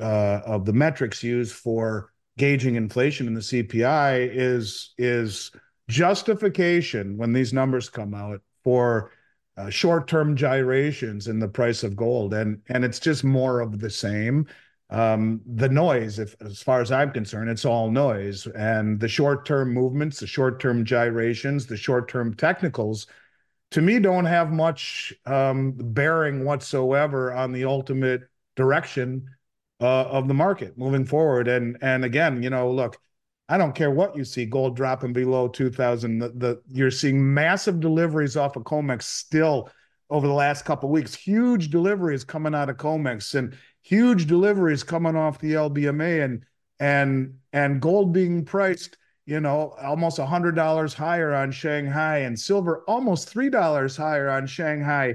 uh, of the metrics used for gauging inflation in the CPI is is justification when these numbers come out for uh, short-term gyrations in the price of gold, and and it's just more of the same. Um, the noise, if as far as I'm concerned, it's all noise, and the short-term movements, the short-term gyrations, the short-term technicals, to me, don't have much um, bearing whatsoever on the ultimate direction uh, of the market moving forward. And and again, you know, look, I don't care what you see, gold dropping below 2000. The, the you're seeing massive deliveries off of COMEX still over the last couple weeks. Huge deliveries coming out of COMEX and huge deliveries coming off the LBMA and and and gold being priced, you know, almost a hundred dollars higher on Shanghai and silver almost three dollars higher on Shanghai